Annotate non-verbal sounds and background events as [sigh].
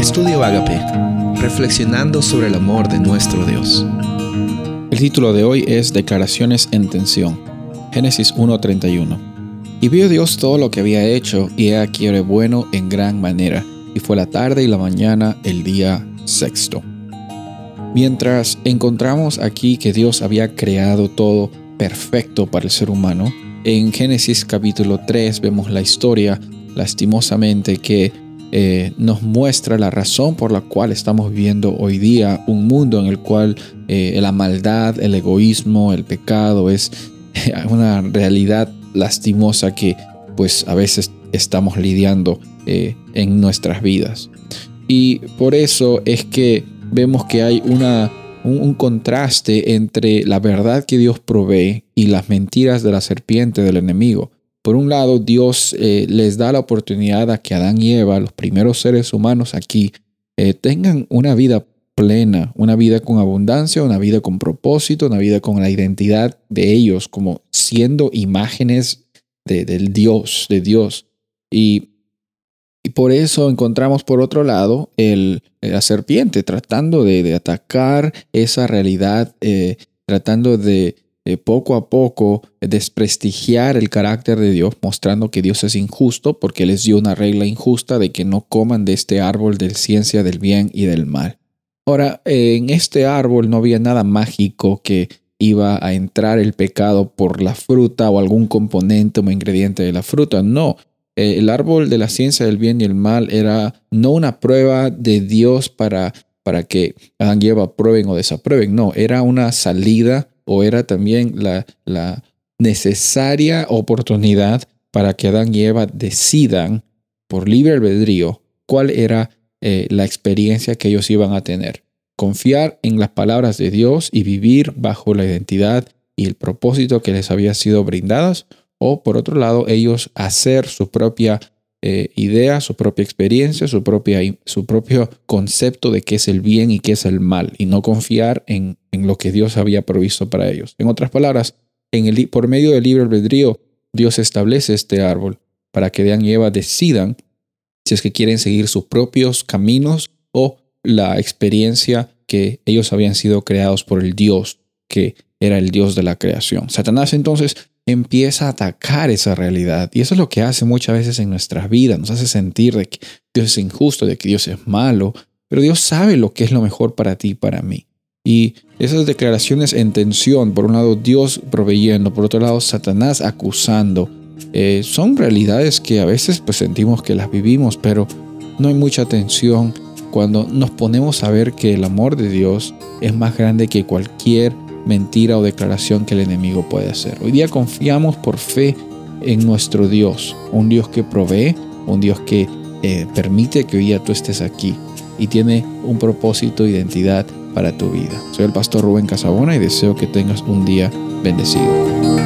Estudio Agape, reflexionando sobre el amor de nuestro Dios. El título de hoy es Declaraciones en tensión. Génesis 1:31. Y vio Dios todo lo que había hecho, y he aquí era bueno en gran manera, y fue la tarde y la mañana el día sexto. Mientras encontramos aquí que Dios había creado todo perfecto para el ser humano, en Génesis capítulo 3 vemos la historia, lastimosamente, que eh, nos muestra la razón por la cual estamos viviendo hoy día un mundo en el cual eh, la maldad, el egoísmo, el pecado es [laughs] una realidad lastimosa que pues a veces estamos lidiando eh, en nuestras vidas. Y por eso es que vemos que hay una, un contraste entre la verdad que Dios provee y las mentiras de la serpiente del enemigo. Por un lado, Dios eh, les da la oportunidad a que Adán y Eva, los primeros seres humanos aquí, eh, tengan una vida plena, una vida con abundancia, una vida con propósito, una vida con la identidad de ellos como siendo imágenes de, del Dios, de Dios. Y, y, por eso encontramos por otro lado el, la serpiente tratando de, atacar esa realidad, eh, tratando de eh, poco a poco desprestigiar el carácter de Dios, mostrando que Dios es injusto porque les dio una regla injusta de que no coman de este árbol de ciencia del bien y del mal. Ahora, en este árbol no había nada mágico que iba a entrar el pecado por la fruta o algún componente o ingrediente de la fruta. No, eh, el árbol de la ciencia del bien y el mal era no una prueba de Dios para, para que Adán y Eva prueben o desaprueben. No, era una salida o era también la, necesaria oportunidad para que Adán y Eva decidan por libre albedrío cuál era eh, la experiencia que ellos iban a tener. Confiar en las palabras de Dios y vivir bajo la identidad y el propósito que les había sido brindados, o por otro lado, ellos hacer su propia eh, idea, su propia experiencia, su, propia, su propio concepto de qué es el bien y qué es el mal, y no confiar en, en lo que Dios había provisto para ellos. En otras palabras, en el, por medio del libre albedrío, Dios establece este árbol para que Dan y Eva decidan si es que quieren seguir sus propios caminos o la experiencia que ellos habían sido creados por el Dios, que era el Dios de la creación. Satanás entonces empieza a atacar esa realidad. Y eso es lo que hace muchas veces en nuestras vidas. Nos hace sentir de que Dios es injusto, de que Dios es malo. Pero Dios sabe lo que es lo mejor para ti y para mí. Y esas declaraciones en tensión, por un lado Dios proveyendo, por otro lado Satanás acusando, eh, son realidades que a veces pues sentimos que las vivimos, pero no hay mucha tensión cuando nos ponemos a ver que el amor de Dios es más grande que cualquier mentira o declaración que el enemigo puede hacer. Hoy día confiamos por fe en nuestro Dios, un Dios que provee, un Dios que eh, permite que hoy día tú estés aquí y tiene un propósito, identidad para tu vida. Soy el pastor Rubén Casabona y deseo que tengas un día bendecido.